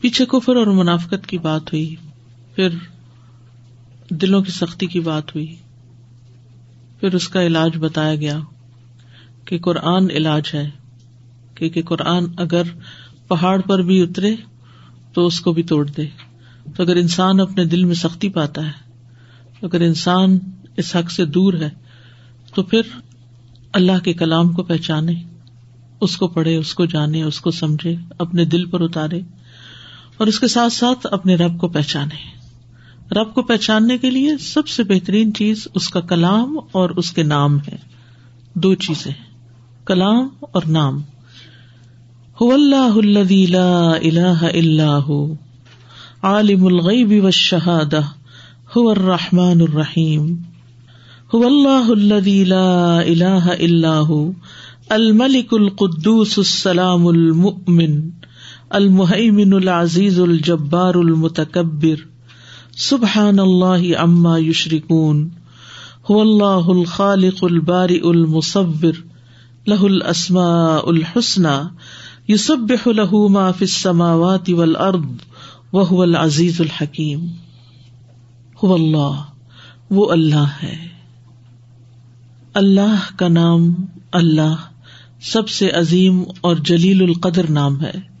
پیچھے کفر اور منافقت کی بات ہوئی، پھر دلوں کی سختی کی بات ہوئی، پھر اس کا علاج بتایا گیا کہ قرآن علاج ہے، کہ قرآن اگر پہاڑ پر بھی اترے تو اس کو بھی توڑ دے۔ تو اگر انسان اپنے دل میں سختی پاتا ہے، اگر انسان اس حق سے دور ہے، تو پھر اللہ کے کلام کو پہچانے، اس کو پڑھے، اس کو جانے، اس کو سمجھے، اپنے دل پر اتارے۔ اور اس کے ساتھ ساتھ اپنے رب کو پہچانے۔ رب کو پہچاننے کے لیے سب سے بہترین چیز اس کا کلام اور اس کے نام ہے۔ دو چیزیں، کلام اور نام۔ اللہ لا الہ الا عالم الغیب والشہادہ، هو الرحمن الرحیم۔ هو اللہ الذي لا الہ الا هو الملك القدوس السلام المؤمن۔ المهيمن العزيز الجبار المتكبر. سبحان الله عما يشركون. هو الله الخالق البارئ المصور. له الاسماء الحسنى. يسبح له ما في السماوات والارض وهو العزيز الحكيم. هو اللہ وہ اللہ ہے۔ اللہ کا نام اللہ، سب سے عظیم اور جلیل القدر نام ہے۔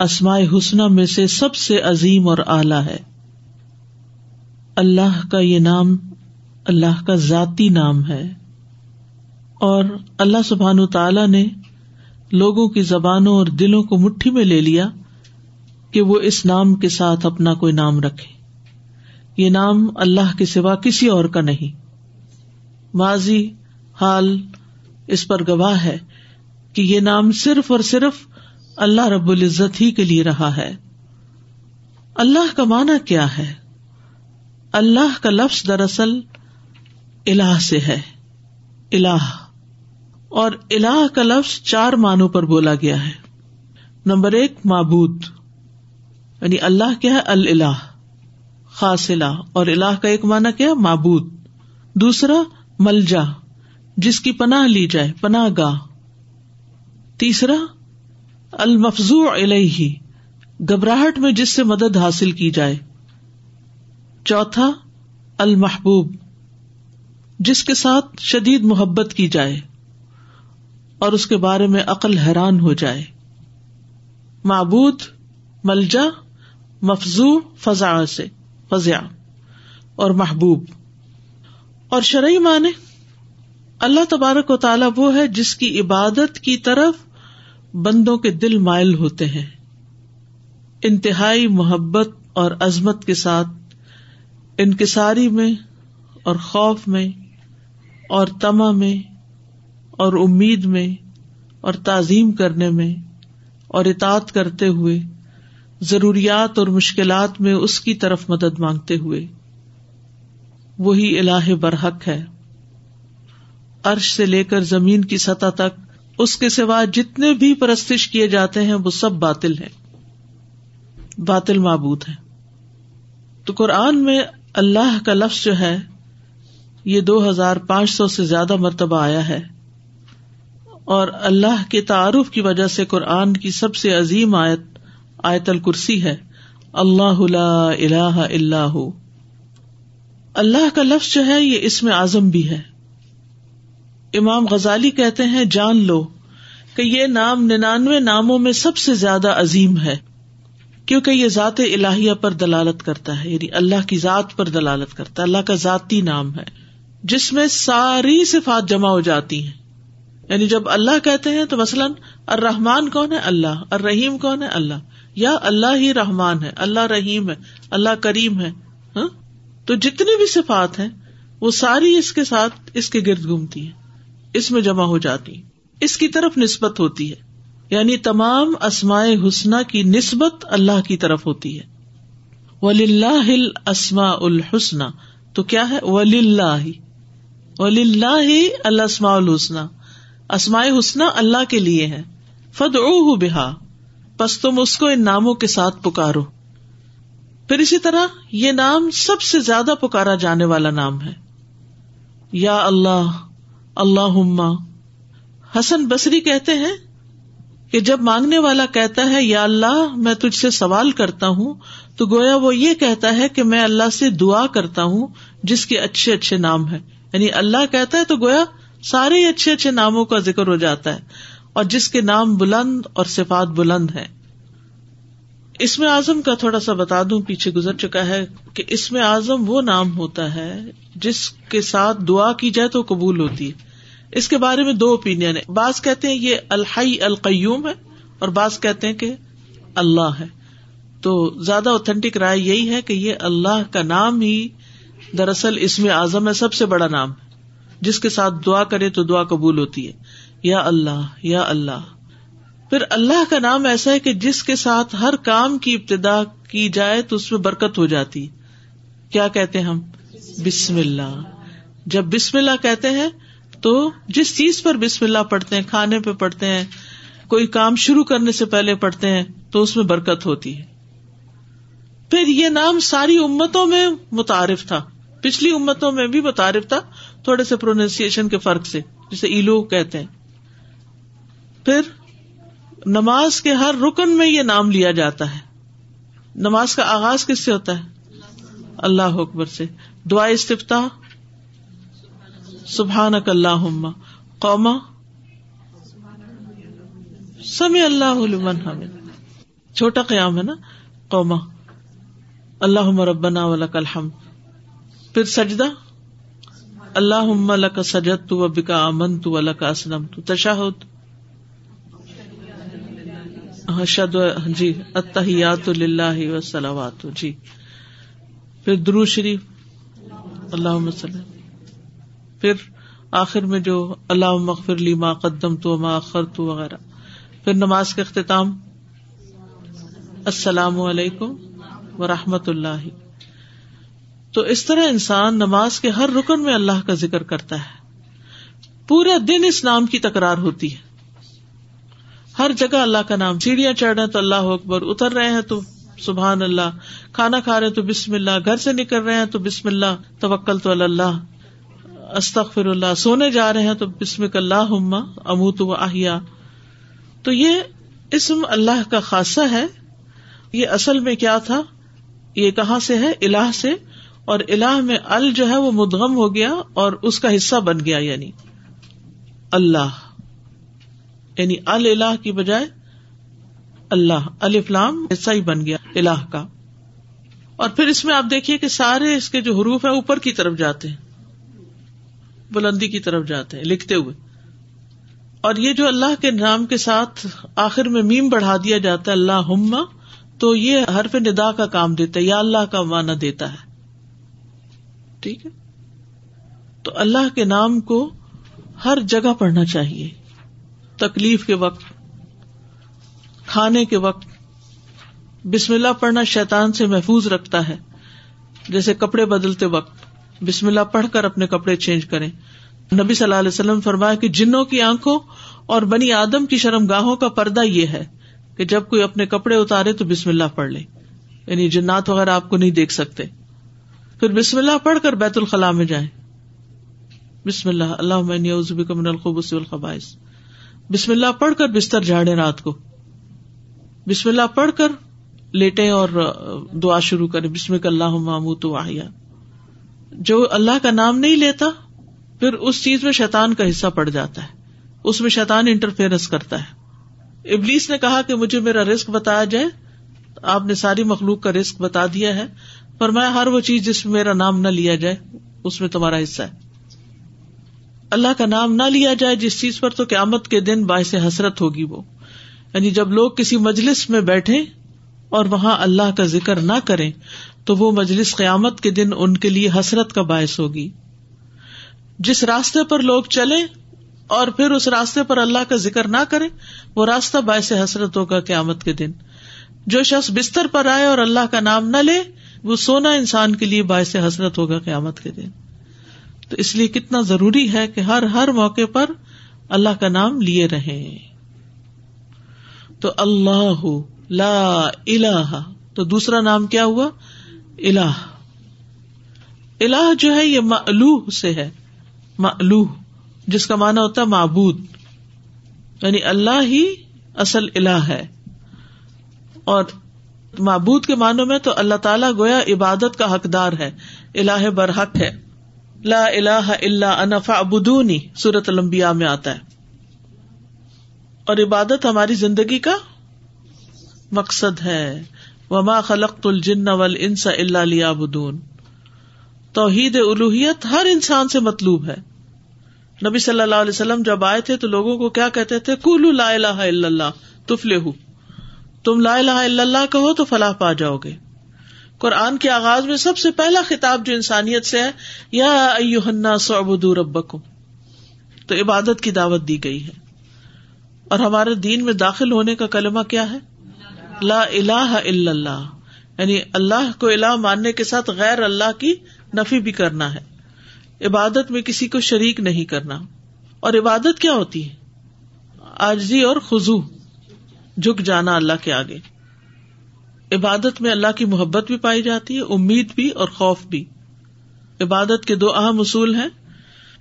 اسمائے حسنہ میں سے سب سے عظیم اور اعلی ہے۔ اللہ کا یہ نام اللہ کا ذاتی نام ہے۔ اور اللہ سبحان تعالی نے لوگوں کی زبانوں اور دلوں کو مٹھی میں لے لیا کہ وہ اس نام کے ساتھ اپنا کوئی نام رکھے یہ نام اللہ کے سوا کسی اور کا نہیں۔ ماضی حال اس پر گواہ ہے کہ یہ نام صرف اور صرف اللہ رب العزت ہی کے لیے رہا ہے۔ اللہ کا معنی کیا ہے؟ اللہ کا لفظ دراصل الہ سے ہے۔ الہ۔ اور الہ کا لفظ چار معنوں پر بولا گیا ہے۔ نمبر ایک، معبود۔ یعنی اللہ کیا ہے؟ اللہ خاص الہ۔ اور الہ کا ایک معنی کیا معبود۔ دوسرا، ملجا۔ جس کی پناہ لی جائے، پناہ گاہ۔ تیسرا المفزو الہی گھبراہٹ میں جس سے مدد حاصل کی جائے۔ چوتھا، المحبوب، جس کے ساتھ شدید محبت کی جائے اور اس کے بارے میں عقل حیران ہو جائے۔ معبود، ملجا مفزو فضا سے فضیا اور محبوب۔ اور شرعی معنی، اللہ تبارک و تعالیٰ وہ ہے جس کی عبادت کی طرف بندوں کے دل مائل ہوتے ہیں۔ انتہائی محبت اور عظمت کے ساتھ، انکساری میں اور خوف میں اور تما میں اور امید میں اور تعظیم کرنے میں اور اطاط کرتے ہوئے، ضروریات اور مشکلات میں اس کی طرف مدد مانگتے ہوئے۔ وہی اللہ برحق ہے۔ عرش سے لے کر زمین کی سطح تک اس کے سوا جتنے بھی پرستش کیے جاتے ہیں، وہ سب باطل ہے باطل معبود ہے تو قرآن میں اللہ کا لفظ جو ہے، یہ دو ہزار پانچ سو سے زیادہ مرتبہ آیا ہے۔ اور اللہ کے تعارف کی وجہ سے قرآن کی سب سے عظیم آیت آیت الکرسی ہے۔ اللہ اللہ اللہ اللہ کا لفظ جو ہے، یہ اس میں اعظم بھی ہے۔ امام غزالی کہتے ہیں، جان لو کہ یہ نام ننانوے ناموں میں سب سے زیادہ عظیم ہے، کیونکہ یہ ذات الہیہ پر دلالت کرتا ہے یعنی اللہ کی ذات پر دلالت کرتا ہے، اللہ کا ذاتی نام ہے، جس میں ساری صفات جمع ہو جاتی ہیں۔ یعنی جب اللہ کہتے ہیں تو مثلاً الرحمان کون ہے؟ اللہ، الرحیم کون ہے؟ اللہ۔ یا اللہ ہی رحمان ہے، اللہ رحیم ہے، اللہ کریم ہے۔ ہاں؟ تو جتنی بھی صفات ہیں، وہ ساری اس کے ساتھ اس کے گرد گھومتی ہیں۔ اس میں جمع ہو جاتی اس کی طرف نسبت ہوتی ہے۔ یعنی تمام اسماء حسنا کی نسبت اللہ کی طرف ہوتی ہے۔ ولی اللہ اسما الحسن تو کیا ہے؟ ولی اللہ ولی اللہ السما الحسن اسماء حسنا اللہ کے لیے ہے فد او بحا پس تم اس کو ان ناموں کے ساتھ پکارو۔ پھر اسی طرح یہ نام سب سے زیادہ پکارا جانے والا نام ہے۔ یا اللہ اللہ حسن بصری کہتے ہیں کہ جب مانگنے والا کہتا ہے، یا اللہ، میں تجھ سے سوال کرتا ہوں، تو گویا وہ یہ کہتا ہے کہ میں اللہ سے دعا کرتا ہوں، جس کے اچھے اچھے نام ہے یعنی اللہ کہتا ہے تو گویا سارے اچھے اچھے ناموں کا ذکر ہو جاتا ہے، اور جس کے نام بلند اور صفات بلند ہے اس میں اعظم کا تھوڑا سا بتا دوں، پیچھے گزر چکا ہے کہ اس میں اعظم وہ نام ہوتا ہے جس کے ساتھ دعا کی جائے تو قبول ہوتی ہے۔ اس کے بارے میں دو اوپین ہے بعض کہتے ہیں یہ الحی القیوم ہے اور بعض کہتے ہیں کہ اللہ ہے۔ تو زیادہ اوتھینٹک رائے یہی ہے کہ یہ اللہ کا نام ہی دراصل اس میں اعظم ہے، سب سے بڑا نام۔ ہے جس کے ساتھ دعا کرے تو دعا قبول ہوتی ہے۔ یا اللہ یا اللہ۔ پھر اللہ کا نام ایسا ہے کہ جس کے ساتھ ہر کام کی ابتدا کی جائے تو اس میں برکت ہو جاتی۔ کیا کہتے ہیں ہم؟ بسم اللہ۔ جب بسم اللہ کہتے ہیں تو جس چیز پر بسم اللہ پڑھتے ہیں، کھانے پہ پڑھتے ہیں، کوئی کام شروع کرنے سے پہلے پڑھتے ہیں تو اس میں برکت ہوتی ہے۔ پھر یہ نام ساری امتوں میں متعارف تھا۔ پچھلی امتوں میں بھی متعارف تھا، تھوڑے سے پروننسیشن کے فرق سے، جسے ایلو کہتے ہیں۔ پھر نماز کے ہر رکن میں یہ نام لیا جاتا ہے نماز کا آغاز کس سے ہوتا ہے اللہ اکبر سے دعا استفتا سبحان اک اللہ قوما سمی اللہ حمد چھوٹا قیام ہے نا قوما اللہ ربنا ولک الحمد پھر سجدہ اللہ لک سجد تو بکا امن تو لک اسلم تو تشاہد شد جی اتحیات اللہ وسلامات جی۔ پھر درو شریف اللہ وسلم پھر آخر میں جو اللہ مغفر لی ما قدم تو ما اخر تو وغیرہ پھر نماز کا اختتام۔ السلام علیکم و رحمت اللہ۔ تو اس طرح انسان نماز کے ہر رکن میں اللہ کا ذکر کرتا ہے۔ پورا دن اس نام کی تکرار ہوتی ہے۔ ہر جگہ اللہ کا نام سیڑھیاں چڑھ رہے ہیں تو اللہ اکبر اتر رہے ہیں تو سبحان اللہ کھانا کھا رہے تو بسم اللہ گھر سے نکل رہے ہیں تو بسم اللہ توکل تو اللہ استخر اللہ سونے جا رہے ہیں تو بسم اللہ اموت و احیا تو یہ اسم اللہ کا خاصہ ہے یہ اصل میں کیا تھا یہ کہاں سے ہے اللہ سے اور اللہ میں ال جو ہے وہ مدغم ہو گیا اور اس کا حصہ بن گیا یعنی اللہ یعنی اللہ کی بجائے اللہ الفلام حصہ ہی بن گیا اللہ کا۔ اور پھر اس میں آپ دیکھیے کہ سارے اس کے جو حروف ہیں اوپر کی طرف جاتے ہیں، بلندی کی طرف جاتے ہیں لکھتے ہوئے۔ اور یہ جو اللہ کے نام کے ساتھ آخر میں میم بڑھا دیا جاتا ہے اللہ ہما تو یہ حرف ندا کا کام دیتا ہے، یا اللہ کا معنی دیتا ہے۔ ٹھیک ہے؟ تو اللہ کے نام کو ہر جگہ پڑھنا چاہیے۔ تکلیف کے وقت، کھانے کے وقت، بسم اللہ پڑھنا شیطان سے محفوظ رکھتا ہے۔ جیسے کپڑے بدلتے وقت، بسم اللہ پڑھ کر اپنے کپڑے چینج کریں۔ نبی صلی اللہ علیہ وسلم فرمایا کہ جنوں کی آنکھوں اور بنی آدم کی شرم گاہوں کا پردہ یہ ہے کہ جب کوئی اپنے کپڑے اتارے تو بسم اللہ پڑھ لے۔ یعنی جنات وغیرہ آپ کو نہیں دیکھ سکتے۔ پھر بسم اللہ پڑھ کر بیت الخلاء میں جائیں۔ بسم اللہ اللہ من الخبث والخبائث۔ بسم اللہ پڑھ کر بستر جھاڑے رات کو۔ بسم اللہ پڑھ کر لیٹے اور دعا شروع کرے بسم اللہ محمود واحیہ جو اللہ کا نام نہیں لیتا، پھر اس چیز میں شیطان کا حصہ پڑ جاتا ہے۔ اس میں شیطان انٹرفیئرنس کرتا ہے۔ ابلیس نے کہا کہ مجھے میرا رسک بتایا جائے۔ آپ نے ساری مخلوق کا رسک بتا دیا ہے۔ پر میں ہر وہ چیز جس میں میرا نام نہ لیا جائے، اس میں تمہارا حصہ ہے۔ اللہ کا نام نہ لیا جائے جس چیز پر تو قیامت کے دن باعث حسرت ہوگی وہ۔ یعنی جب لوگ کسی مجلس میں بیٹھے اور وہاں اللہ کا ذکر نہ کریں، تو وہ مجلس قیامت کے دن ان کے لیے حسرت کا باعث ہوگی۔ جس راستے پر لوگ چلے اور پھر اس راستے پر اللہ کا ذکر نہ کرے وہ راستہ باعث حسرت ہوگا قیامت کے دن۔ جو شخص بستر پر آئے اور اللہ کا نام نہ لے، وہ سونا انسان کے لیے باعث حسرت ہوگا قیامت کے دن۔ تو اس لیے کتنا ضروری ہے کہ ہر ہر موقع پر اللہ کا نام لیے رہے۔ تو اللہ لا الہ، تو دوسرا نام کیا ہوا؟ الہ۔ الہ جو ہے یہ ملوح سے ہے۔ ملوح جس کا مانا ہوتا ہے معبود۔ یعنی اللہ ہی اصل الہ ہے۔ اور معبود کے معنوں میں تو اللہ تعالیٰ گویا عبادت کا حقدار ہے۔ الہ برحق ہے۔ لا الہ الا انا فاعبدونی سورت المبیا میں آتا ہے۔ اور عبادت ہماری زندگی کا مقصد ہے۔ وما خلق الجن والانس الا لیعبدون توحید الوحیت ہر انسان سے مطلوب ہے۔ نبی صلی اللہ علیہ وسلم جب آئے تھے تو لوگوں کو کیا کہتے تھے؟ کولو لا الہ الا اللہ تفلے تم لا الہ الا اللہ کہو تو فلاح پا جاؤ گے۔ قرآن کے آغاز میں سب سے پہلا خطاب جو انسانیت سے ہے، یا الناس اعبدوا ربکم۔ تو عبادت کی دعوت دی گئی ہے۔ اور ہمارے دین میں داخل ہونے کا کلمہ کیا ہے؟ لا الہ الا اللہ۔ یعنی اللہ کو الہ ماننے کے ساتھ غیر اللہ کی نفی بھی کرنا ہے۔ عبادت میں کسی کو شریک نہیں کرنا۔ اور عبادت کیا ہوتی ہے؟ آجزی اور خزو جھک جانا اللہ کے آگے۔ عبادت میں اللہ کی محبت بھی پائی جاتی ہے، امید بھی اور خوف بھی۔ عبادت کے دو اہم اصول ہیں،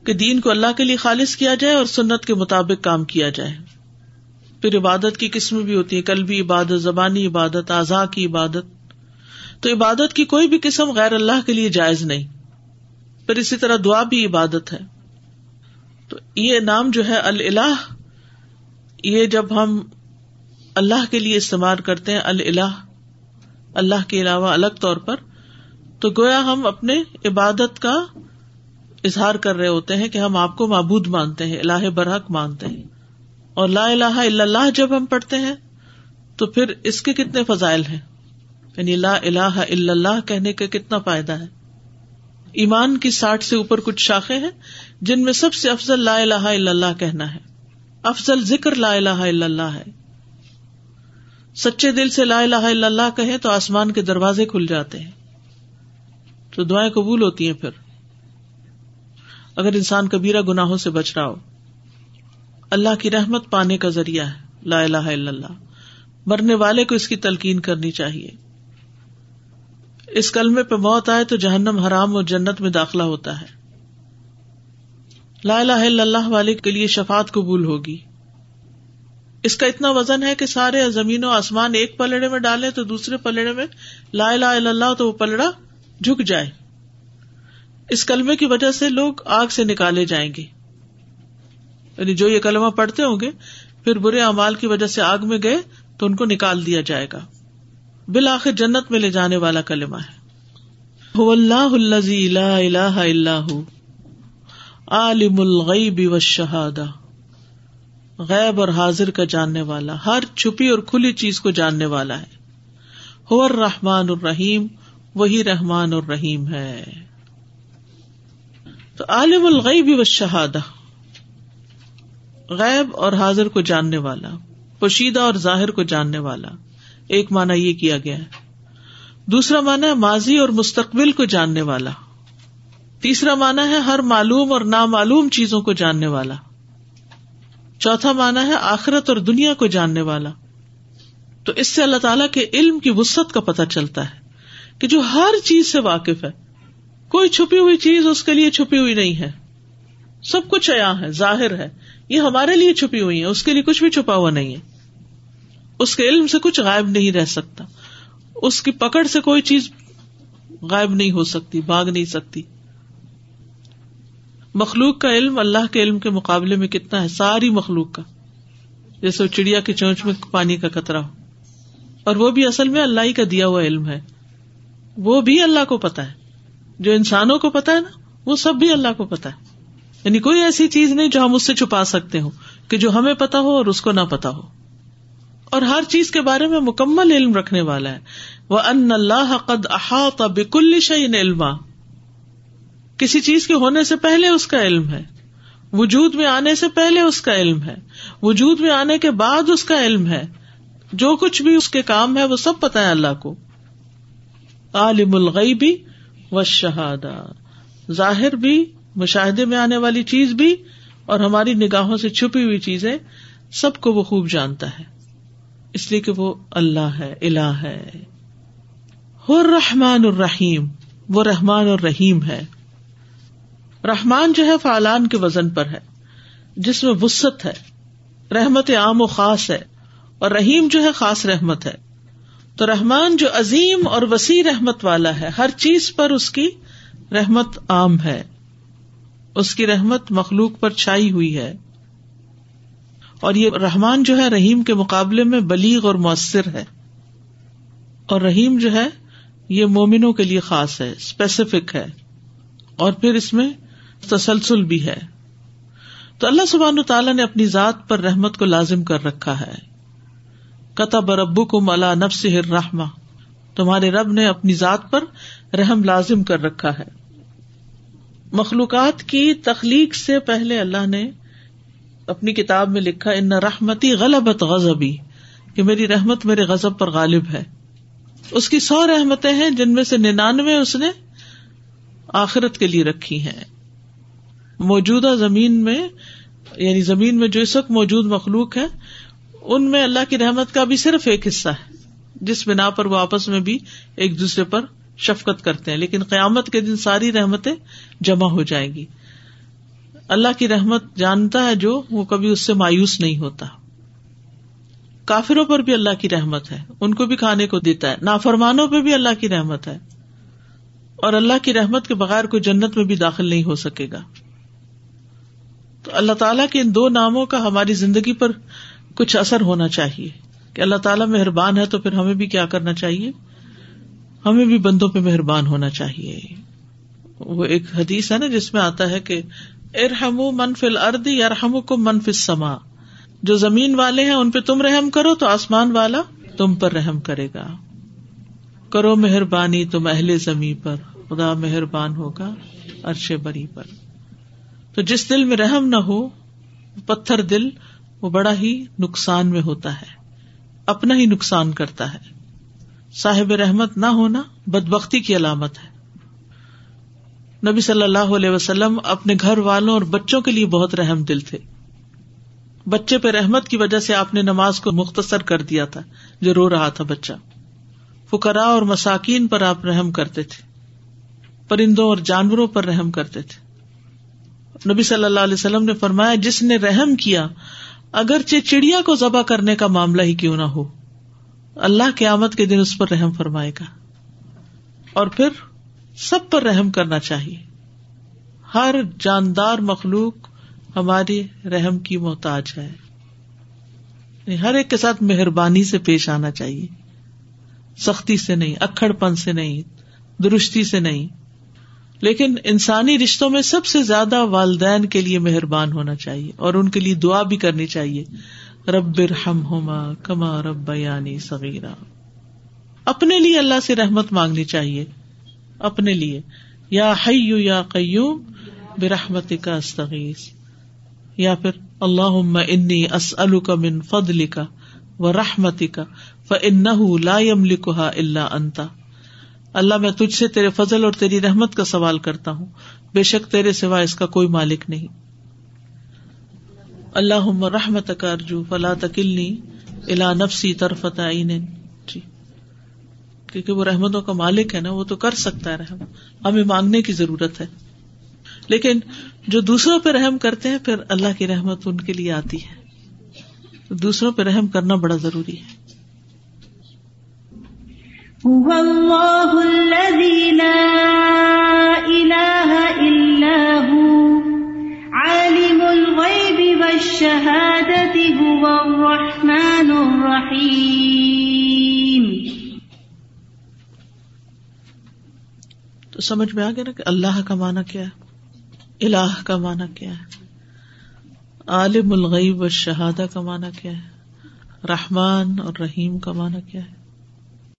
کہ دین کو اللہ کے لیے خالص کیا جائے اور سنت کے مطابق کام کیا جائے۔ پھر عبادت کی قسم بھی ہوتی ہے قلبی عبادت، زبانی عبادت، اعضاء کی عبادت۔ تو عبادت کی کوئی بھی قسم غیر اللہ کے لیے جائز نہیں۔ پھر اسی طرح دعا بھی عبادت ہے۔ تو یہ نام جو ہے اللہ یہ جب ہم اللہ کے لیے استعمال کرتے ہیں اللہ اللہ کے علاوہ الگ طور پر، تو گویا ہم اپنے عبادت کا اظہار کر رہے ہوتے ہیں کہ ہم آپ کو معبود مانتے ہیں اللہ برحق مانتے ہیں۔ اور لا الہ الا اللہ جب ہم پڑھتے ہیں، تو پھر اس کے کتنے فضائل ہیں؟ یعنی لا الہ الا اللہ کہنے کا کتنا فائدہ ہے؟ ایمان کی ساٹھ سے اوپر کچھ شاخیں ہیں، جن میں سب سے افضل لا الہ الا اللہ کہنا ہے۔ افضل ذکر لا الہ الا اللہ ہے۔ سچے دل سے لا الہ الا اللہ کہیں تو آسمان کے دروازے کھل جاتے ہیں۔ تو دعائیں قبول ہوتی ہیں پھر۔ اگر انسان کبیرہ گناہوں سے بچ رہا ہو۔ اللہ کی رحمت پانے کا ذریعہ ہے۔ لا الہ الا اللہ۔ مرنے والے کو اس کی تلقین کرنی چاہیے۔ اس کلمے پہ موت آئے تو جہنم حرام اور جنت میں داخلہ ہوتا ہے۔ لا الہ الا اللہ والے کے لیے شفات قبول ہوگی۔ اس کا اتنا وزن ہے کہ سارے زمین و آسمان ایک پلڑے میں ڈالے تو دوسرے پلڑے میں لا الہ الا اللہ تو وہ پلڑا جھک جائے۔ اس کلمے کی وجہ سے لوگ آگ سے نکالے جائیں گے۔ یعنی جو یہ کلمہ پڑھتے ہوں گے، پھر برے امال کی وجہ سے آگ میں گئے تو ان کو نکال دیا جائے گا۔ بالآخر جنت میں لے جانے والا کلمہ ہے۔ اللہ اللہ اللہ عالم الغیب والشہادہ۔ غیب اور حاضر کا جاننے والا، ہر چھپی اور کھلی چیز کو جاننے والا ہے۔ ہو رحمان الرحیم، وہی رحمان الرحیم ہے۔ تو عالم الغیب والشہادہ، غیب اور حاضر کو جاننے والا، پوشیدہ اور ظاہر کو جاننے والا۔ ایک مانا یہ کیا گیا ہے۔ دوسرا مانا ہے ماضی اور مستقبل کو جاننے والا۔ تیسرا مانا ہے ہر معلوم اور نامعلوم چیزوں کو جاننے والا۔ چوتھا مانا ہے آخرت اور دنیا کو جاننے والا۔ تو اس سے اللہ تعالی کے علم کی وسط کا پتہ چلتا ہے کہ جو ہر چیز سے واقف ہے، کوئی چھپی ہوئی چیز اس کے لیے چھپی ہوئی نہیں ہے۔ سب کچھ عیاں ہے، ظاہر ہے۔ یہ ہمارے لیے چھپی ہوئی ہے اس کے لیے کچھ بھی چھپا ہوا نہیں ہے۔ اس کے علم سے کچھ غائب نہیں رہ سکتا۔ اس کی پکڑ سے کوئی چیز غائب نہیں ہو سکتی، بھاگ نہیں سکتی۔ مخلوق کا علم اللہ کے علم کے مقابلے میں کتنا ہے؟ ساری مخلوق کا۔ جیسے چڑیا کے چونچ میں پانی کا خطرہ ہو۔ اور وہ بھی اصل میں اللہ ہی کا دیا ہوا علم ہے۔ وہ بھی اللہ کو پتا ہے۔ جو انسانوں کو پتا ہے نا، وہ سب بھی اللہ کو پتا ہے۔ یعنی کوئی ایسی چیز نہیں جو ہم اس سے چھپا سکتے ہوں، کہ جو ہمیں پتا ہو اور اس کو نہ پتا ہو۔ اور ہر چیز کے بارے میں مکمل علم رکھنے والا ہے۔ وہ ان اللہ قد احاط بکل شعین علما۔ کسی چیز کے ہونے سے پہلے اس کا علم ہے۔ وجود میں آنے سے پہلے اس کا علم ہے۔ وجود میں آنے کے بعد اس کا علم ہے۔ جو کچھ بھی اس کے کام ہے، وہ سب پتا ہے اللہ کو۔ عالم الغیبی و شہادہ ظاہر بھی، مشاہدے میں آنے والی چیز بھی اور ہماری نگاہوں سے چھپی ہوئی چیزیں سب کو وہ خوب جانتا ہے۔ اس لیے کہ وہ اللہ ہے، الہ ہے۔ رحمان الرحیم، وہ رحمان اور رحیم ہے۔ رحمان جو ہے فعلان کے وزن پر ہے، جس میں وسط ہے، رحمت عام و خاص ہے، اور رحیم جو ہے خاص رحمت ہے۔ تو رحمان جو عظیم اور وسیع رحمت والا ہے، ہر چیز پر اس کی رحمت عام ہے۔ اس کی رحمت مخلوق پر چھائی ہوئی ہے۔ اور یہ رحمان جو ہے رحیم کے مقابلے میں بلیغ اور مؤثر ہے۔ اور رحیم جو ہے، یہ مومنوں کے لیے خاص ہے اسپیسیفک ہے۔ اور پھر اس میں تسلسل بھی ہے۔ تو اللہ سبحان تعالیٰ نے اپنی ذات پر رحمت کو لازم کر رکھا ہے۔ قطب ربو کو ملا نفس رحما تمہارے رب نے اپنی ذات پر رحم لازم کر رکھا ہے۔ مخلوقات کی تخلیق سے پہلے اللہ نے اپنی کتاب میں لکھا، ان رحمتی غلبت غزبی کہ میری رحمت میرے غزب پر غالب ہے۔ اس کی سو رحمتیں ہیں جن میں سے ننانوے اس نے آخرت کے لیے رکھی ہیں۔ موجودہ زمین میں یعنی زمین میں جو اس وقت موجود مخلوق ہے ان میں اللہ کی رحمت کا بھی صرف ایک حصہ ہے، جس بنا پر وہ آپس میں بھی ایک دوسرے پر شفقت کرتے ہیں۔ لیکن قیامت کے دن ساری رحمتیں جمع ہو جائیں گی۔ اللہ کی رحمت جانتا ہے جو، وہ کبھی اس سے مایوس نہیں ہوتا۔ کافروں پر بھی اللہ کی رحمت ہے، ان کو بھی کھانے کو دیتا ہے، نافرمانوں پہ بھی اللہ کی رحمت ہے۔ اور اللہ کی رحمت کے بغیر کوئی جنت میں بھی داخل نہیں ہو سکے گا۔ تو اللہ تعالیٰ کے ان دو ناموں کا ہماری زندگی پر کچھ اثر ہونا چاہیے کہ اللہ تعالیٰ مہربان ہے تو پھر ہمیں بھی کیا کرنا چاہیے؟ ہمیں بھی بندوں پہ مہربان ہونا چاہیے۔ وہ ایک حدیث ہے نا جس میں آتا ہے کہ ارحم منفل اردی ارحم کو منفل سما جو زمین والے ہیں ان پہ تم رحم کرو تو آسمان والا تم پر رحم کرے گا۔ کرو مہربانی تم اہل زمین پر۔ خدا مہربان ہوگا ارش بری پر۔ تو جس دل میں رحم نہ ہو، پتھر دل وہ بڑا ہی نقصان میں ہوتا ہے، اپنا ہی نقصان کرتا ہے۔ صاحب رحمت نہ ہونا بد بختی کی علامت ہے۔ نبی صلی اللہ علیہ وسلم اپنے گھر والوں اور بچوں کے لیے بہت رحم دل تھے۔ بچے پہ رحمت کی وجہ سے آپ نے نماز کو مختصر کر دیا تھا، جو رو رہا تھا بچہ۔ فکرا اور مساکین پر آپ رحم کرتے تھے۔ پرندوں اور جانوروں پر رحم کرتے تھے۔ نبی صلی اللہ علیہ وسلم نے فرمایا، جس نے رحم کیا، اگرچہ چڑیا کو ذبح کرنے کا معاملہ ہی کیوں نہ ہو، اللہ کے آمد کے دن اس پر رحم فرمائے گا۔ اور پھر سب پر رحم کرنا چاہیے۔ ہر جاندار مخلوق ہماری رحم کی محتاج ہے۔ یعنی ہر ایک کے ساتھ مہربانی سے پیش آنا چاہیے۔ سختی سے نہیں اکڑ پن سے نہیں، درستی سے نہیں۔ لیکن انسانی رشتوں میں سب سے زیادہ والدین کے لیے مہربان ہونا چاہیے اور ان کے لیے دعا بھی کرنی چاہیے۔ رب ہم ہوما کما رب یعنی سغیرہ اپنے لیے اللہ سے رحمت مانگنی چاہیے۔ اپنے لیے۔ یا حیو یا قیوم برحمت کا استغیث۔ یا پھر اللہ انی اسلو کا من فضل کا و رحمتی کا فن لا يملكها الا انتا۔ اللہ میں تجھ سے تیرے فضل اور تیری رحمت کا سوال کرتا ہوں۔ بے شک تیرے سوا اس کا کوئی مالک نہیں۔ اللہ رحمت کا فلا تکلنی الا نفسی طرفت عین۔ جی۔ کیونکہ وہ رحمتوں کا مالک ہے نا، وہ تو کر سکتا ہے رحم۔ ہمیں مانگنے کی ضرورت ہے۔ لیکن جو دوسروں پہ رحم کرتے ہیں، پھر اللہ کی رحمت ان کے لیے آتی ہے۔ دوسروں پہ رحم کرنا بڑا ضروری ہے۔ الرحمن الرحیم تو سمجھ میں آ گیا نا کہ اللہ کا مانا کیا ہے؟ اللہ کا مانا کیا ہے؟ عالم الغیب و شہادہ کا مانا کیا ہے؟ رحمان اور رحیم کا مانا کیا ہے؟